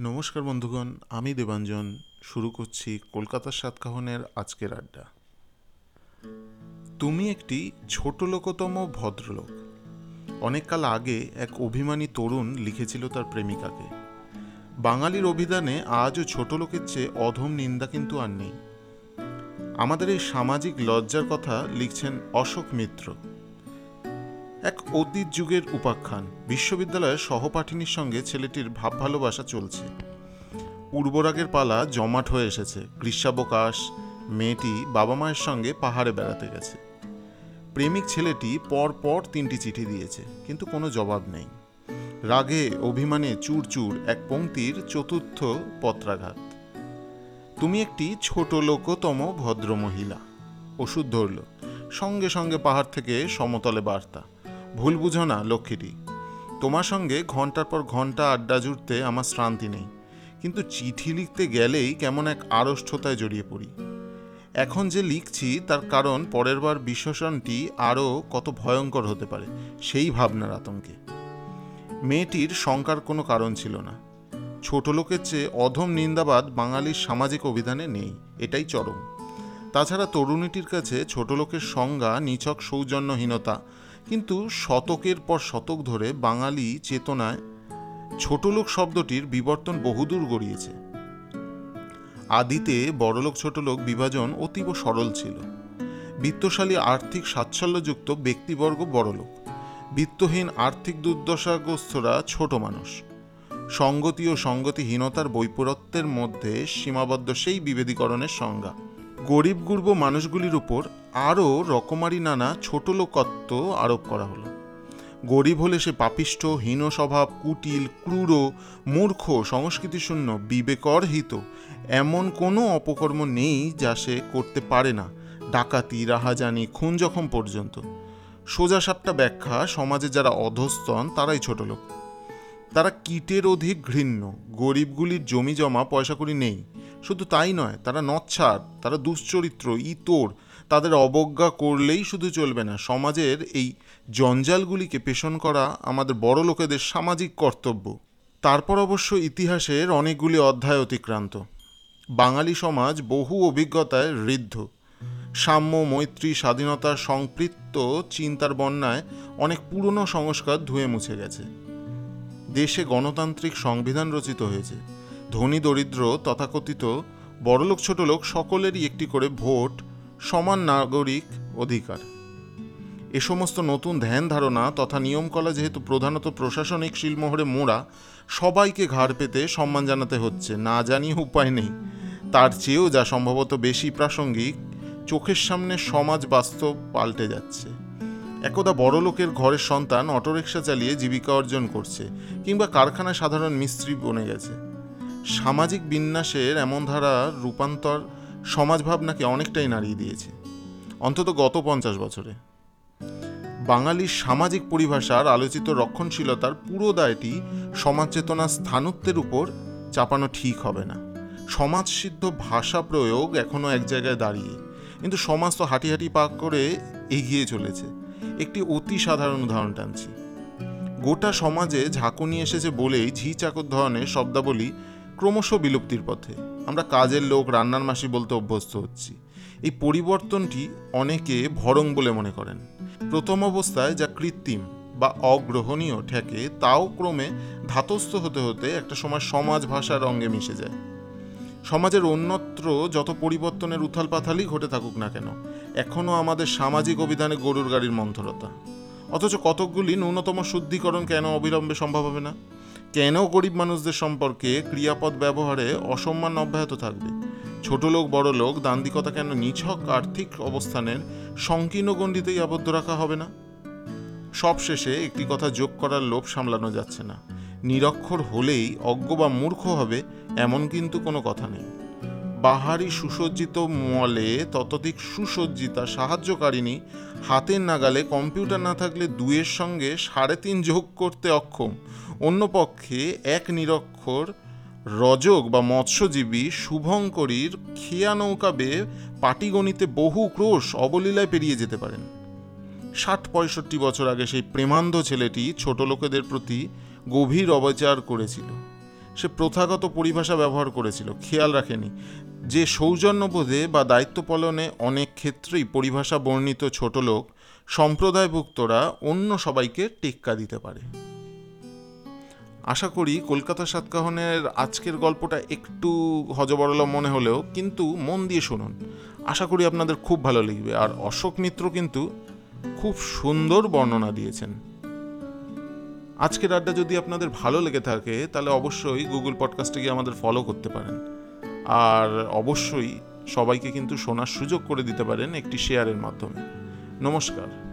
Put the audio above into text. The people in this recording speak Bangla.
নমস্কার বন্ধুগণ, আমি দেবাঞ্জন। শুরু করছি কলকাতার সাতকাহনের আজকের আড্ডা। তুমি একটি ছোট লোকতম ভদ্রলোক অনেককাল আগে এক অভিমানী তরুণ লিখেছিল তার প্রেমিকাকে। বাঙালির অভিধানে আজও ছোট লোকের চেয়ে অধম নিন্দা কিন্তু আর নেই। আমাদের এই সামাজিক লজ্জার কথা লিখছেন অশোক মিত্র। এক অতীত যুগের উপাখ্যান। বিশ্ববিদ্যালয়ের সহপাঠিনীর সঙ্গে ছেলেটির ভাব ভালোবাসা চলছে। পূর্বরাগের পালা জমাট হয়ে এসেছে। গ্রীষ্মাবকাশ, মেয়েটি বাবা মায়ের সঙ্গে পাহাড়ে বেড়াতে গেছে। প্রেমিক ছেলেটি পর পর তিনটি চিঠি দিয়েছে, কিন্তু কোনো জবাব নেই। রাগে, অভিমানে চুরচুর এক পংক্তির চতুর্থ পত্রাঘাত। তুমি একটি ছোট লোকতম ভদ্র মহিলা ওষুধ ধরল। সঙ্গে সঙ্গে পাহাড় থেকে সমতলে বার্তা। ভুল বুঝো না, লক্ষ্মীটি। তোমার সঙ্গে ঘণ্টার পর ঘণ্টা আড্ডা জুড়তে আমার শ্রান্তি নেই। কিন্তু চিঠি লিখতে গেলেই কেমন এক আড়ষ্ঠতায় জড়িয়ে পড়ি। এখন যে লিখছি, তার কারণ পরের বার বিশ্বসনটি আরও কত ভয়ঙ্কর হতে পারে, সেই ভাবনার আতঙ্কে। মেয়েটির শঙ্কার কোনো কারণ ছিল না। ছোট লোকের চেয়ে অধম নিন্দাবাদ বাঙালির সামাজিক অভিধানে নেই, এটাই চরম। তাছাড়া তরুণীটির কাছে ছোট লোকের সংজ্ঞা, নিছক সৌজন্যহীনতা কিন্তু শতকের পর শতক ধরে বাঙালি চেতনায় ছোটলোক শব্দটির বিবর্তন বহুদূর গড়িয়েছে। আদিতে বড়লোক ছোটলোক বিভাজন অতীব সরল ছিল। বিত্তশালী আর্থিক সাচ্ছল্যযুক্ত ব্যক্তিবর্গ বড়লোক। বিত্তহীন আর্থিক দুর্দশাগ্রস্তরা ছোট মানুষ। সঙ্গতি ও সঙ্গতিহীনতার বৈপরত্যের মধ্যে সীমাবদ্ধ সেই বিভেদীকরণের সংজ্ঞা। গরিব গুর্ব মানুষগুলির উপর আরও রকমারি নানা ছোট লোকত্ব আরোপ করা হলো। গরিব হলে সে পাপিষ্ঠ, হীন স্বভাব, কুটিল, ক্রূর, মূর্খ, সংস্কৃতিশূন্য বিবেকরহিত এমন কোনো অপকর্ম নেই যা সে করতে পারে না, ডাকাতি, রাহাজানি, খুন জখম পর্যন্ত। সোজা সাপটা ব্যাখ্যা, সমাজে যারা অধস্তন, তারাই ছোট লোক। তারা কীটের অধিক ঘৃণ্য। গরিবগুলির জমি জমা পয়সা করি নেই। শুধু তাই নয়, তারা নচ্ছার, তারা দুশ্চরিত্র, ইতর, তাদের অবজ্ঞা করলেই শুধু চলবে না। সমাজের এই জঞ্জালগুলিকে পেষণ করা আমাদের বড় লোকেদের সামাজিক কর্তব্য। তারপর অবশ্য ইতিহাসের অনেকগুলি অধ্যায় অতিক্রান্ত। বাঙালি সমাজ বহু অভিজ্ঞতায় ঋদ্ধ। সাম্য, মৈত্রী স্বাধীনতার সংপৃক্ত চিন্তার বন্যায় অনেক পুরনো সংস্কার ধুয়ে মুছে গেছে। দেশে গণতান্ত্রিক সংবিধান রচিত হয়েছে। ধনী দরিদ্র তথাকথিত বড়লোক ছোটলোক সকলেরই একটি করে ভোট, সমান নাগরিক অধিকার। এ সমস্ত নতুন ধ্যান ধারণা তথা নিয়মকলা যেহেতু প্রধানত প্রশাসনিক শিলমোহরে মোড়া, সবাইকে ঘাড় পেতে সম্মান জানাতে হচ্ছে। না জানিয়ে উপায় নেই। তার চেয়েও যা সম্ভবত বেশি প্রাসঙ্গিক, চোখের সামনে সমাজ বাস্তব পাল্টে যাচ্ছে। একদা বড় লোকের ঘরের সন্তান অটোরিকশা চালিয়ে জীবিকা অর্জন করছে কিংবা কারখানায় সাধারণ মিস্ত্রি বনে গেছে। সামাজিক বিন্যাসের এমন ধারার রূপান্তর সমাজ ভাবনাকে অনেকটাই নাড়িয়ে দিয়েছে। অন্তত গত পঞ্চাশ বছরে। বাঙালির সামাজিক পরিভাষার আলোচিত রক্ষণশীলতার পুরো দায়টি সমাজ চেতনার স্থানত্বের উপর চাপানো ঠিক হবে না। সমাজসিদ্ধ ভাষা প্রয়োগ এখনও এক জায়গায় দাঁড়িয়ে। কিন্তু সমাজ তো হাঁটি হাঁটি পাক করে এগিয়ে চলেছে। একটি অতি সাধারণ উদাহরণ টানছি। গোটা সমাজে ঝাঁকুনি এসেছে বলেই ঝি চাকর ধরনের শব্দাবলী ক্রমশ বিলুপ্তির পথে। আমরা কাজের লোক, রান্নার মাসি বলতে অভ্যস্ত হচ্ছি। এই পরিবর্তনটি অনেকে ভরং বলে মনে করেন। প্রথম অবস্থায় যা কৃত্রিম বা অগ্রহণীয় ঠেকে, তাও ক্রমে ধাতস্থ হতে হতে একটা সময় সমাজ ভাষার অঙ্গে মিশে যায়। সমাজের অন্যত্র যত পরিবর্তনের উথাল পাথালই ঘটে থাকুক না কেন এখনও আমাদের সামাজিক অভিধানে গরুর গাড়ির মন্থরতা। অথচ কতকগুলি ন্যূনতম শুদ্ধিকরণ কেন অবিলম্বে সম্ভব হবে না? কেন গরিব মানুষদের সম্পর্কে ক্রিয়াপদ ব্যবহারে অসম্মান অব্যাহত থাকবে? ছোট লোক, বড় লোক দান্দিকতা কেন নিছক আর্থিক অবস্থানের সংকীর্ণ গণ্ডিতেই আবদ্ধ রাখা হবে না? সবশেষে একটি কথা যোগ করার লোভ সামলানো যাচ্ছে না। নিরক্ষর হলেই অজ্ঞ বা মূর্খ হবে এমন কিন্তু কোনো কথা নেই। বাহারি সুসজ্জিত মলে ততোধিক সুসজ্জিতা সাহায্যকারিণী। হাতের নাগালে কম্পিউটার না থাকলে দুয়ের সঙ্গে সাড়ে তিন যোগ করতে অক্ষম। অন্য পক্ষে এক নিরক্ষর রজক বা মৎস্যজীবী শুভঙ্করীর খেয়া নৌকা বেয়ে পাটিগণিতে বহু ক্রোশ অবলীলায় পেরিয়ে যেতে পারেন। ষাট পঁয়ষট্টি বছর আগে সেই প্রেমান্ধ ছেলেটি ছোট লোকেদের প্রতি গভীর অবচার করেছিল। সে প্রথাগত পরিভাষা ব্যবহার করেছিল, খেয়াল রাখেনি। যে সৌজন্যবোধে বা দায়িত্ব পালনে অনেক ক্ষেত্রেই পরিভাষা বর্ণিত ছোট লোক, সম্প্রদায়ভুক্তরা অন্য সবাইকে টেক্কা দিতে পারে। আশা করি কলকাতা সাতকাহনের আজকের গল্পটা একটু হজবরল মনে হলেও, কিন্তু মন দিয়ে শুনুন। আশা করি আপনাদের খুব ভালো লাগবে আর অশোক মিত্র কিন্তু খুব সুন্দর বর্ণনা দিয়েছেন। আজকের আড্ডা যদি আপনাদের ভালো লেগে থাকে, তাহলে অবশ্যই গুগল পডকাস্টে গিয়ে আমাদের ফলো করতে পারেন। আর অবশ্যই সবাইকে কিন্তু শোনার সুযোগ করে দিতে পারেন একটি শেয়ারের মাধ্যমে। নমস্কার।